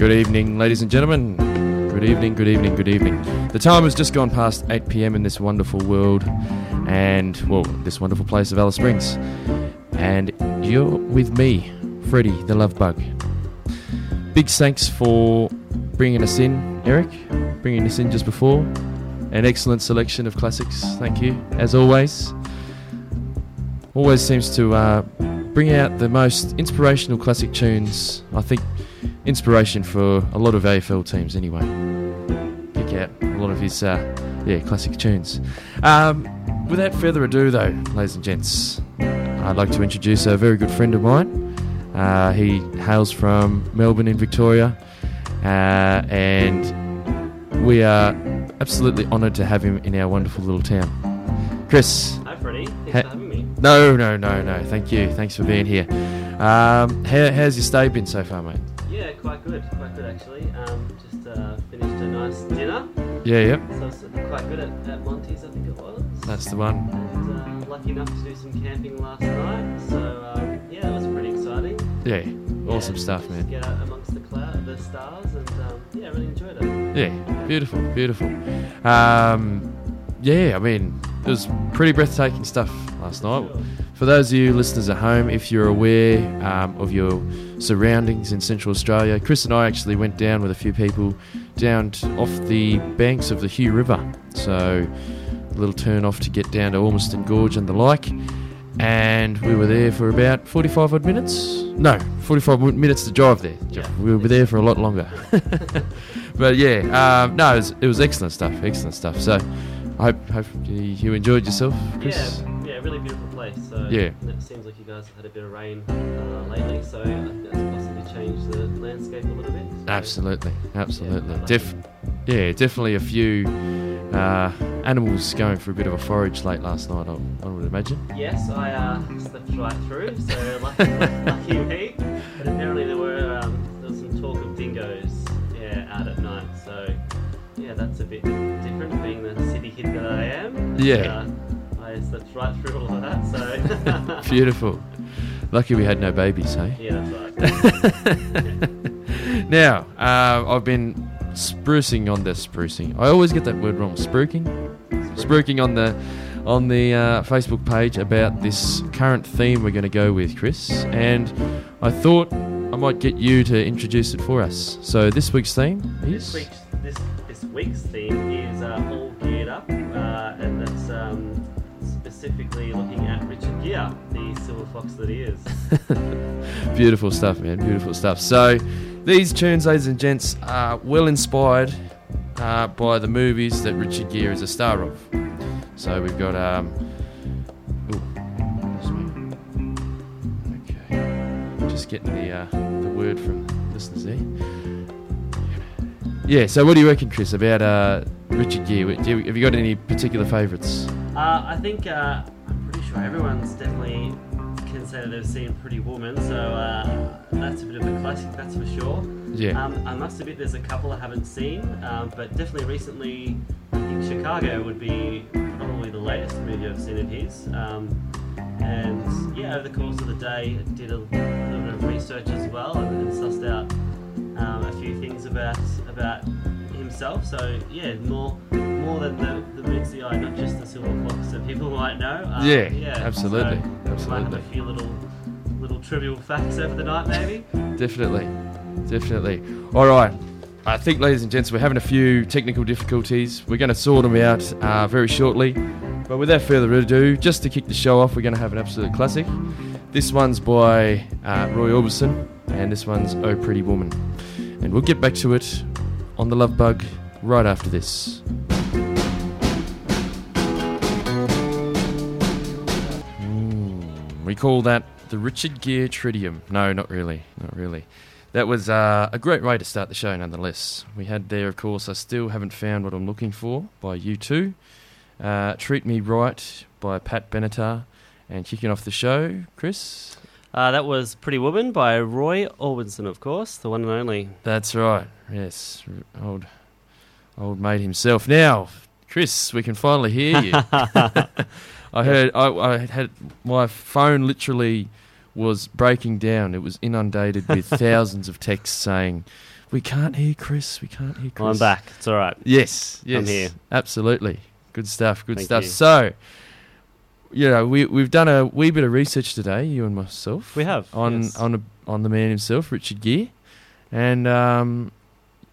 Good evening, ladies and gentlemen. Good evening, good evening, good evening. The time has just gone past 8 pm in this wonderful world and, well, this wonderful place of Alice Springs. And you're with me, Freddie, the love bug. Big thanks for bringing us in, Eric, bringing us in just before. An excellent selection of classics, thank you, as always. Always seems to uh, bring out the most inspirational classic tunes. I think inspiration for a lot of AFL teams, anyway. Pick out a lot of his, uh, yeah, classic tunes. Um, without further ado, though, ladies and gents, I'd like to introduce a very good friend of mine. Uh, he hails from Melbourne in Victoria, uh, and we are absolutely honoured to have him in our wonderful little town. Chris. Hi, Freddie. Thanks Ha- for having me. No, no, no, no. Thank you. Thanks for being here. Um, how, how's your stay been so far, mate? Yeah, quite good. Quite good, actually. Um, just uh, finished a nice dinner. Yeah, yep. So it's quite good at, at Monty's, I think it was. That's the one. And uh, lucky enough to do some camping last night. So um, yeah, it was pretty exciting. Yeah, awesome Yeah, stuff, just man. Get out amongst the cloud, the stars, and um, yeah, really enjoyed it. Yeah, beautiful, beautiful. Um, yeah, I mean, it was pretty breathtaking stuff last night. Sure. For those of you listeners at home, if you're aware um, of your surroundings in Central Australia, Chris and I actually went down with a few people down off the banks of the Hugh River. So, a little turn off to get down to Ormiston Gorge and the like. And we were there for about 45 odd minutes. No, 45 minutes to drive there. Yeah. We were there for a lot longer. but yeah, um, no, it was, it was excellent stuff. Excellent stuff. So, I hope, hope you enjoyed yourself, Chris. Yeah, yeah, really beautiful place. So Yeah. it seems like you guys have had a bit of rain uh, lately, so I think that's possibly changed the landscape a little bit. So, Absolutely, absolutely. Yeah, Def- yeah, definitely a few uh, animals going for a bit of a forage late last night. I, I would imagine. Yes, I uh, slept right through, so lucky, lucky me. But apparently there were um, there was some talk of dingoes, yeah, out at night. So yeah, that's a bit different, being the city kid that I am. Yeah. Uh, I slept right through all of that. So Beautiful. Lucky we had no babies, hey. yeah, that's right. Now, uh, I've been sprucing on the sprucing. I always get that word wrong. Spruiking, spruiking on the on the uh, Facebook page about this current theme we're going to go with, Chris. And I thought I might get you to introduce it for us. So this week's theme is This week's this this week's theme that he is. Beautiful stuff, man. Beautiful stuff. So, these tunes, ladies and gents, are well inspired uh, by the movies that Richard Gere is a star of. So we've got um. ooh. Okay, just getting the uh, the word from listeners there. Yeah. So, what do you reckon, Chris, about uh, Richard Gere? Do you, have you got any particular favourites? Uh, I think uh, I'm pretty sure everyone's definitely can say that they've seen Pretty Woman, so uh, that's a bit of a classic, that's for sure. Yeah. Um, I must admit, there's a couple I haven't seen, um, but definitely recently, I think Chicago would be probably the latest movie I've seen of his. Um, and yeah, over the course of the day, I did a little bit of research as well and, and sussed out um, a few things about about himself. So yeah, more more than the, the the eye, not just the silver fox that people might know. Um, Yeah, yeah, absolutely, so absolutely. a few little little trivial facts over the night, maybe. Definitely, definitely. All right. I think, ladies and gents, we're having a few technical difficulties. We're going to sort them out uh, very shortly. But without further ado, just to kick the show off, we're going to have an absolute classic. This one's by uh, Roy Orbison, and this one's Oh Pretty Woman. And we'll get back to it on the Love Bug right after this. Mm, we call that the Richard Gere Tridium. No, not really. Not really. That was uh, a great way to start the show, nonetheless. We had there, of course, I Still Haven't Found What I'm Looking For by U2. Uh, Treat Me Right by Pat Benatar. And kicking off the show, Chris? Uh, that was Pretty Woman by Roy Orbison, of course, the one and only. That's right. Yes, old, old mate himself. Now, Chris, we can finally hear you. I heard. I, I had my phone literally was breaking down. It was inundated with thousands of texts saying, We can't hear Chris. We can't hear Chris. I'm back. It's all right. Yes, yes, I'm here. Absolutely, good stuff. Good Thank stuff. you. So, you know, we we've done a wee bit of research today, you and myself. We have, on yes. on a, on the man himself, Richard Gere, and um,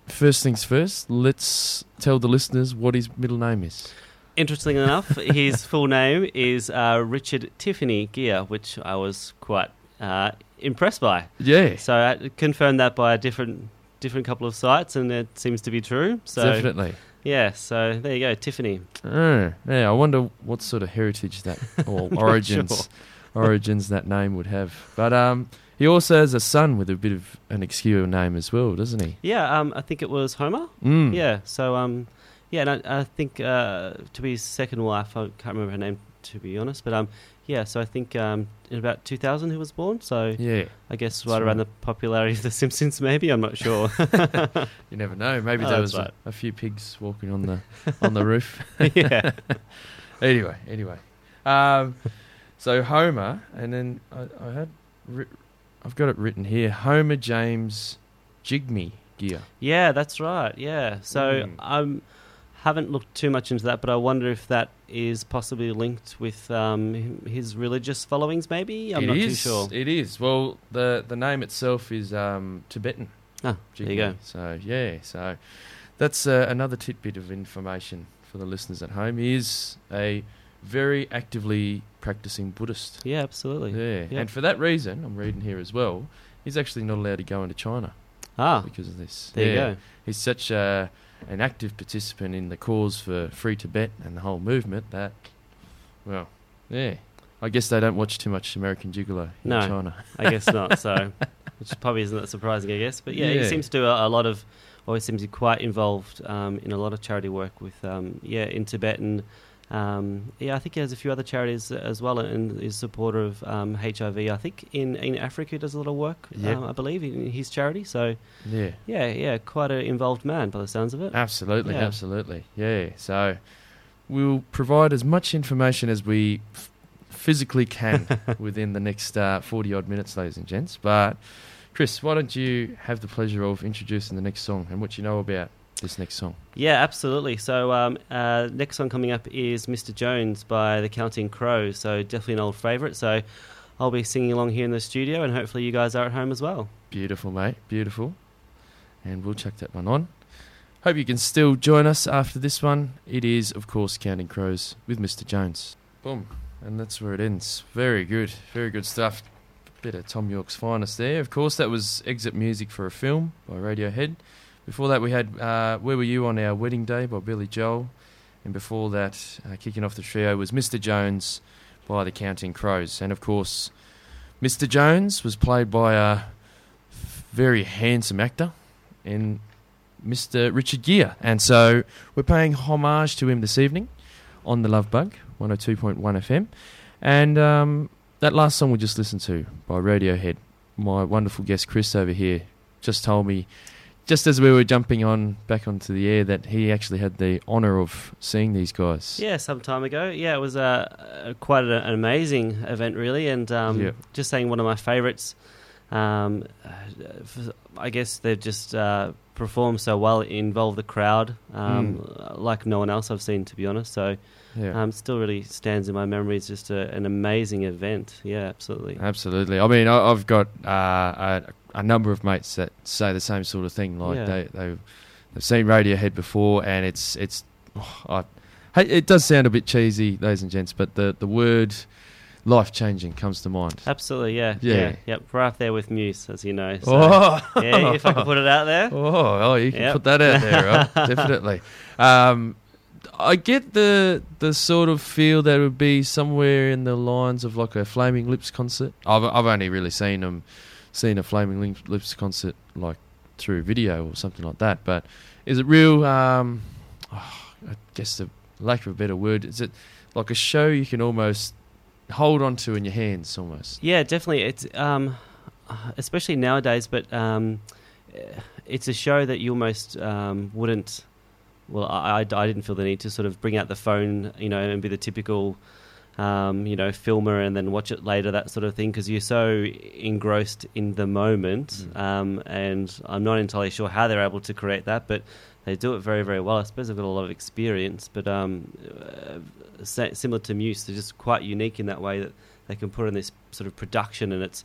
first things first, let's tell the listeners what his middle name is. Interestingly enough, his full name is uh, Richard Tiffany Gere, which I was quite uh, impressed by. Yeah, So I confirmed that by a different different couple of sites, and it seems to be true. So definitely. yeah, so there you go, Tiffany. Oh, yeah, I wonder what sort of heritage that or origins origins that name would have. But um, he also has a son with a bit of an obscure name as well, doesn't he? Yeah, um, I think it was Homer. Mm. Yeah, so um, yeah, and I, I think uh, to be his second wife, I can't remember her name to be honest, but um, yeah, so I think um, in about 2000 he was born. So Yeah, I guess That's right around the popularity of The Simpsons, maybe I'm not sure. you never know. Maybe Oh, there was right. a, a few pigs walking on the on the roof. yeah, anyway, anyway. Um, so Homer, and then I, I had, ri- I've got it written here. Homer James Jigme Gere. yeah, that's right. Yeah, so. I haven't looked too much into that, but I wonder if that is possibly linked with um, his religious followings. Maybe I'm It not is, too sure. It is. Well, the the name itself is um, Tibetan. Ah, there you go. So yeah, so that's uh, another tidbit of information for the listeners at home. He is a very actively practicing Buddhist. Yeah, absolutely. Yeah, Yeah. and for that reason, I'm reading here as well. He's actually not allowed to go into China Ah, because of this. there Yeah. you go. He's such a, an active participant in the cause for free Tibet and the whole movement that, well, yeah. I guess they don't watch too much American Gigolo in No. China. I guess not. So, which probably isn't that surprising, I guess. But yeah, Yeah. he seems to do a, a lot of, always seems to be quite involved um, in a lot of charity work with, um, yeah, in Tibet and, um, yeah, I think he has a few other charities as well, and is a supporter of um, HIV. I think in in Africa he does a lot of work. Yep. Um, I believe in his charity. So Yeah. yeah, yeah, quite an involved man by the sounds of it. Absolutely, Yeah. absolutely. Yeah. So we'll provide as much information as we f- physically can within the next uh, 40 odd minutes, ladies and gents. But, Chris, why don't you have the pleasure of introducing the next song and what you know about this next song? Yeah, absolutely. So um, uh, next song coming up is Mr. Jones by the Counting Crows. So definitely an old favourite. So I'll be singing along here in the studio, and hopefully you guys are at home as well. Beautiful, mate. Beautiful. And we'll chuck that one on. Hope you can still join us after this one. It is, of course, Counting Crows with Mr. Jones. Boom. And that's where it ends. Very good. Very good stuff. Bit of Thom Yorke's finest there. Of course, that was exit music for a film by Radiohead. Before that, we had uh, Where Were You on Our Wedding Day by Billy Joel. And before that, uh, kicking off the trio was Mr. Jones by the Counting Crows. And of course, Mr. Jones was played by a very handsome actor in Mr. Richard Gere. And so we're paying homage to him this evening on the Love Bug 102.1 FM. And um, that last song we just listened to by Radiohead, my wonderful guest Chris over here just told me, just as we were jumping on back onto the air, that he actually had the honour of seeing these guys. Yeah, some time ago. Yeah, it was a, a quite an amazing event, really, and um, Yeah. just saying one of my favourites. Um, uh, I guess they've just uh, performed so well, involved the crowd um, like no one else I've seen, to be honest. So Yeah. um, still really stands in my memory. It's just a, an amazing event. Yeah, absolutely. Absolutely. I mean, I, I've got uh, a, a number of mates that say the same sort of thing. Like Yeah. they they they've seen Radiohead before, and it's it's. Oh, I, it does sound a bit cheesy, ladies and gents, but the the word life changing comes to mind. Absolutely, yeah, Yeah. yeah, yep. Right there with Muse, as you know. So, Oh, yeah, if I can put it out there. Oh, oh, you can Yep. put that out there, right? Definitely. Um, I get the the sort of feel that it would be somewhere in the lines of like a Flaming Lips concert. I've I've only really seen them, seen a Flaming Lips concert like through video or something like that. But is it real? Um, oh, I guess the lack of a better word, is it like a show you can almost hold on to in your hands almost? Yeah, definitely. It's um, especially nowadays, but um, it's a show that you almost um, wouldn't. Well, I, I didn't feel the need to sort of bring out the phone, you know, and be the typical um, you know, filmer and then watch it later, that sort of thing, because you're so engrossed in the moment. Mm. Um, and I'm not entirely sure how they're able to create that, but they do it very, very well. I suppose they've got a lot of experience, but um, uh, similar to Muse, they're just quite unique in that way that they can put in this sort of production, and it's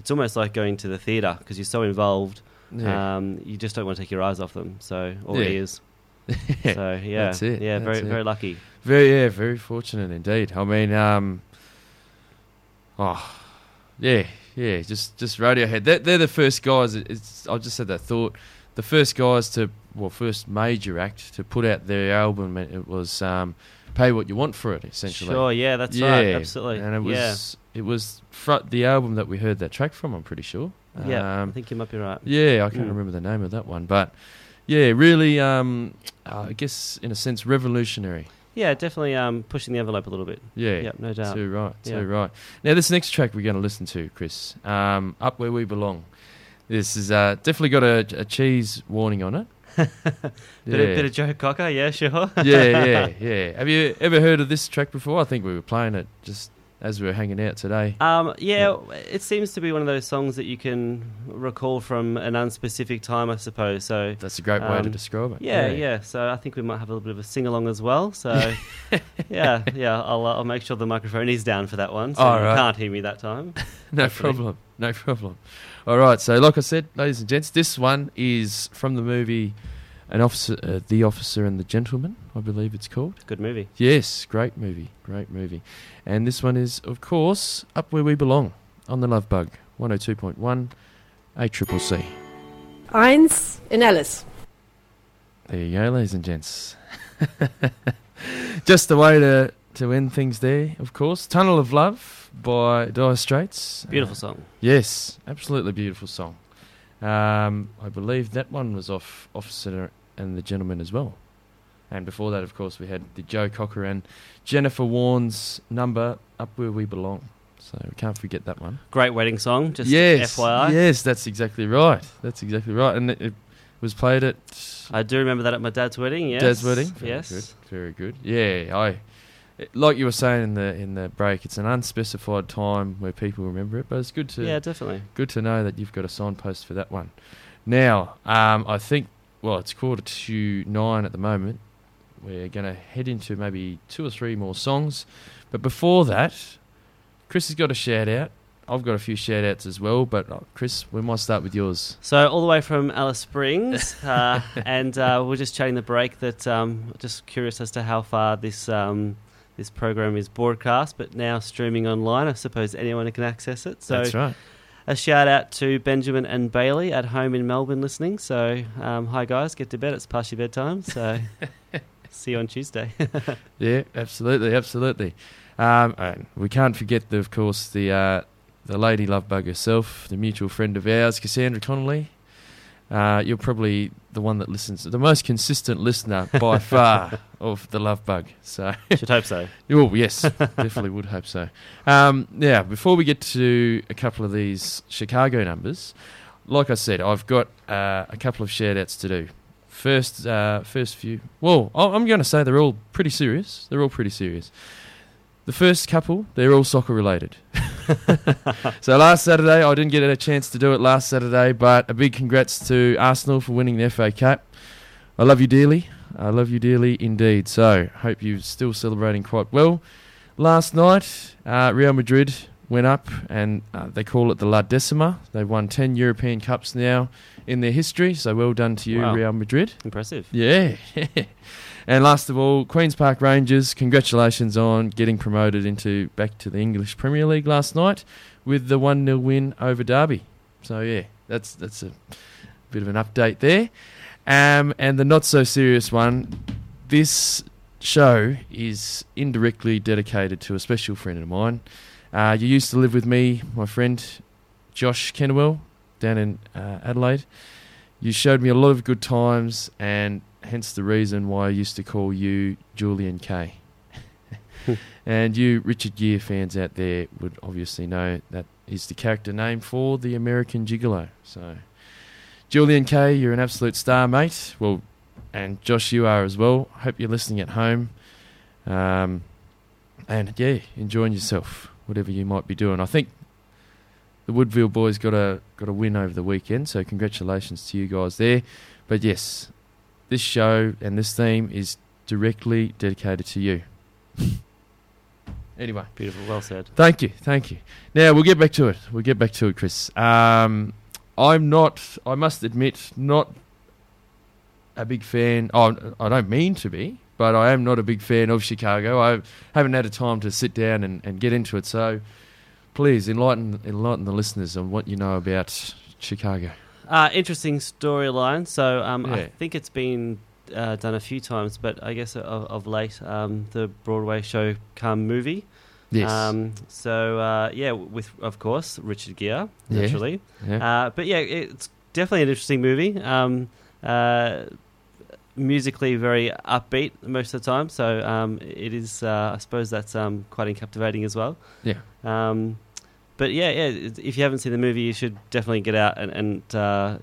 it's almost like going to the theatre because you're so involved. Yeah. Um, you just don't want to take your eyes off them. So or Yeah. ears. So yeah, That's it, yeah, that's very it. very lucky. Very, yeah, very fortunate indeed. I mean, um, oh, yeah, yeah, just just Radiohead. They're, they're the first guys. It's I just had that thought. The first guys to, well, first major act to put out their album. It was um, "Pay What You Want for It," essentially. Sure, yeah, that's yeah, right, absolutely. And it was yeah, it was fr- the album that we heard that track from. I'm pretty sure. yeah. Um, I think you might be right. yeah, I can't Mm. remember the name of that one, but yeah, really, um, uh, I guess in a sense, revolutionary. Yeah, definitely um, pushing the envelope a little bit. Yeah, Yeah, no doubt. too right, too Yeah. right. Now, this next track we're going to listen to, Chris, um, "Up Where We Belong." This is uh, definitely got a, a cheese warning on it. Bit, yeah. of, bit of Joe Cocker, yeah, sure. yeah, yeah, yeah. Have you ever heard of this track before? I think we were playing it just as we were hanging out today. Um, yeah, it seems to be one of those songs that you can recall from an unspecific time, I suppose. So That's a great way to um, describe it. yeah, yeah, So I think we might have a little bit of a sing along as well. So yeah, yeah. I'll uh, I'll make sure the microphone is down for that one, so All you can't hear me that time. no Hopefully. problem. No problem. All right. So, like I said, ladies and gents, this one is from the movie "An Officer, uh, The Officer and the Gentleman." I believe it's called. Good movie. Yes, great movie, great movie. And this one is, of course, "Up Where We Belong" on the Love Bug, one hundred two point one, A Triple C. Eins in Alice. There you go, ladies and gents. Just the way to to end things there. Of course, "Tunnel of Love" by Dire Straits. Beautiful song. Yes, absolutely beautiful song. Um, I believe that one was off Officer and the Gentleman as well. And before that, of course, we had the Joe Cocker and Jennifer Warnes number "Up Where We Belong." So we can't forget that one. Great wedding song. Just yes, FYI. yes, that's exactly right. That's exactly right, and it, it was played at I do remember that at my dad's wedding. Yes. Dad's wedding. Very yes. good, very good. Yeah, I it- like you were saying in the in the break. It's an unspecified time where people remember it, but it's good to Yeah, definitely. good to know that you've got a signpost for that one. Now, um, I think, well, it's quarter to nine at the moment. We're going to head into maybe two or three more songs. But before that, Chris has got a shout out. I've got a few shout outs as well, but uh, Chris, we might start with yours. So all the way from Alice Springs, uh, and uh, we're just chatting the break. That um, just curious as to how far this um, this program is broadcast, but now streaming online. I suppose anyone can access it. So That's right. A shout out to Benjamin and Bailey at home in Melbourne listening. So um, hi guys, get to bed. It's past your bedtime. So see you on Tuesday. Yeah, absolutely, absolutely. Um, and we can't forget, the, of course, the uh, the lady love bug herself, the mutual friend of ours, Cassandra Connolly. Uh, you're probably the one that listens, the most consistent listener by far of the love bug. So, Should hope so. oh yes, definitely would hope so. Um, yeah, before we get to a couple of these Chicago numbers, like I said, I've got uh, a couple of shout outs to do. First, uh, first few. Well, I'm going to say they're all pretty serious. They're all pretty serious. The first couple, they're all soccer related. so last Saturday, I didn't get a chance to do it last Saturday, but a big congrats to Arsenal for winning the FA Cup. I love you dearly. I love you dearly indeed. So hope you're still celebrating quite well. Last night, uh, Real Madrid went up, and uh, they call it the La Decima. They've won ten European Cups now in their history. So well done to you, Wow. Real Madrid. Impressive. Yeah. and last of all, Queens Park Rangers, congratulations on getting promoted into back to the English Premier League last night with the 1 0 win over Derby. So, yeah, that's that's a bit of an update there. Um, and the not so serious one this show is indirectly dedicated to a special friend of mine. Uh, you used to live with me, my friend Josh Kennewell, down in uh, Adelaide. You showed me a lot of good times, and hence the reason why I used to call you Julian K. and you Richard Gere fans out there would obviously know that is the character name for the American Gigolo. So, Julian K, you're an absolute star, mate. Well, and Josh, you are as well. Hope you're listening at home. Um, and yeah, enjoying yourself, whatever you might be doing. I think the Woodville boys got a got a win over the weekend, so congratulations to you guys there. But yes, this show and this theme is directly dedicated to you. anyway, Beautiful. Well said. thank you, thank you. Now we'll get back to it. We'll get back to it, Chris. Um, I'm not. I must admit, not a big fan. Oh, I don't mean to be, but I am not a big fan of Chicago. I haven't had a time to sit down and, and get into it. So, please enlighten enlighten the listeners on what you know about Chicago. Uh, interesting storyline. So um, Yeah. I think it's been uh, done a few times, but I guess of, of late, um, the Broadway show Come Movie. Yes. Um, so uh, yeah, with of course Richard Gere, Yeah. naturally. yeah. Uh, but yeah, it's definitely an interesting movie. Um, uh, musically very upbeat most of the time, so um, it is. Uh, I suppose that's um, quite captivating as well. Yeah. But yeah, yeah. If you haven't seen the movie, you should definitely get out and, and uh,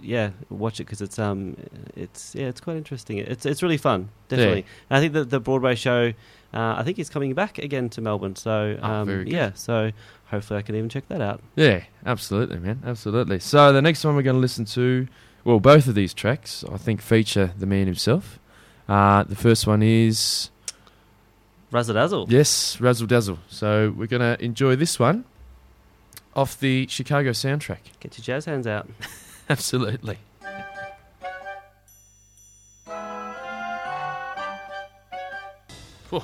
yeah, watch it because it's um, it's yeah, it's quite interesting. It's it's really fun, definitely. And I think that the Broadway show, uh, I think is coming back again to Melbourne. So Oh, um, good. yeah, so hopefully I can even check that out. Yeah, absolutely, man. Absolutely. So the next one we're going to listen to, well, both of these tracks, I think, feature the man himself. Uh, the first one is, Razzle dazzle. yes, Razzle Dazzle. So we're going to enjoy this one off the Chicago soundtrack. Get your jazz hands out. Absolutely. Whew.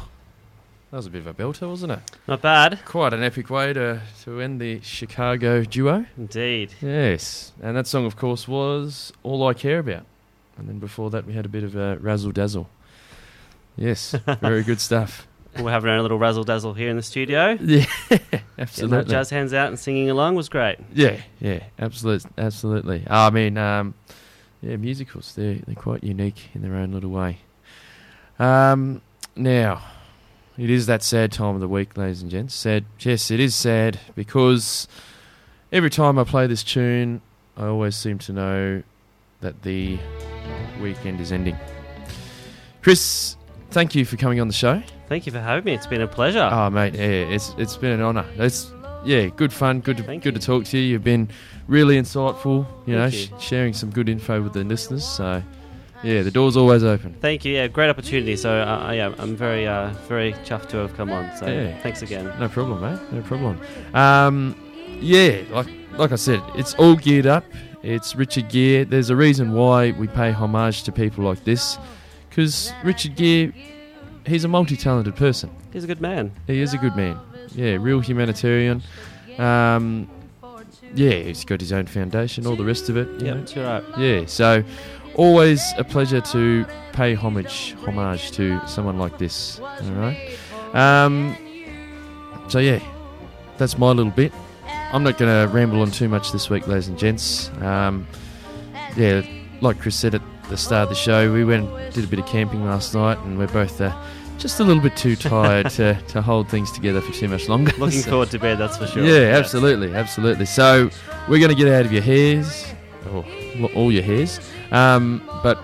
That was a bit of a belter, wasn't it? Not bad. Quite an epic way to, to end the Chicago duo. Indeed. Yes, and that song, of course, was All I Care About. And then before that, we had a bit of a razzle dazzle. Yes, very good stuff. We're having our little razzle dazzle here in the studio. Yeah, absolutely. jazz hands out and singing along was great. Yeah, yeah, absolutely, absolutely. I mean, um, yeah, musicals, they're, they're quite unique in their own little way. Um, now, it is that sad time of the week, ladies and gents. Sad, yes, it is sad because every time I play this tune, I always seem to know that the weekend is ending. Chris, thank you for coming on the show. Thank you for having me. It's been a pleasure. Oh, mate, yeah, it's it's been an honour. It's yeah, good fun. Good to, Thank good you. to talk to you. You've been really insightful. You know, you. sh- sharing some good info with the listeners. So yeah, the door's always open. Thank you. Yeah, great opportunity. So uh, yeah, I'm very uh, very chuffed to have come on. So Yeah. thanks again. No problem, mate. No problem. Um, yeah, like like I said, it's all geared up. It's Richard Gere. There's a reason why we pay homage to people like this, because Richard Gere, he's a multi-talented person. He's a good man. He is a good man. Yeah, real humanitarian. Um, yeah, he's got his own foundation, all the rest of it. Yeah, you're right. Yeah, so always a pleasure to pay homage, homage to someone like this. All right. Um, so yeah, that's my little bit. I'm not going to ramble on too much this week, ladies and gents. Um, yeah, like Chris said at the start of the show, we went did a bit of camping last night, and we're both uh, just a little bit too tired to, to hold things together for too much longer. Looking So- forward to bed. That's for sure. yeah, Yes. absolutely, absolutely. So we're going to get out of your hairs, or well, all your hairs, um, but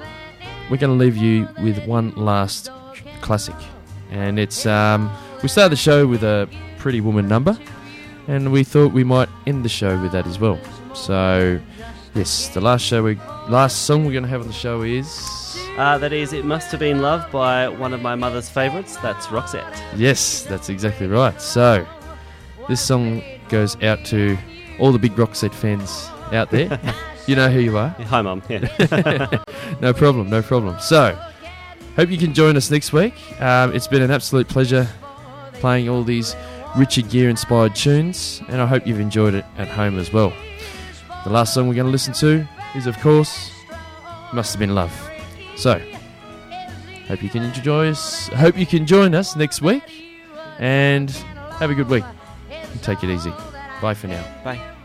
we're going to leave you with one last classic, and it's um, we started the show with a Pretty Woman number, and we thought we might end the show with that as well. So yes, the last show we last song we're going to have on the show is Uh, that is, it must have been love by one of my mother's favourites. That's Roxette. yes, that's exactly right. So this song goes out to all the big Roxette fans out there. you know who you are. Hi, mum. Yeah. No problem, no problem. So, hope you can join us next week. Um, it's been an absolute pleasure playing all these Richard Gere inspired tunes, and I hope you've enjoyed it at home as well. The last song we're going to listen to is, of course, Must Have Been Love. So, hope you can enjoy us. Hope you can join us next week, and have a good week. Take it easy. Bye for now. Bye.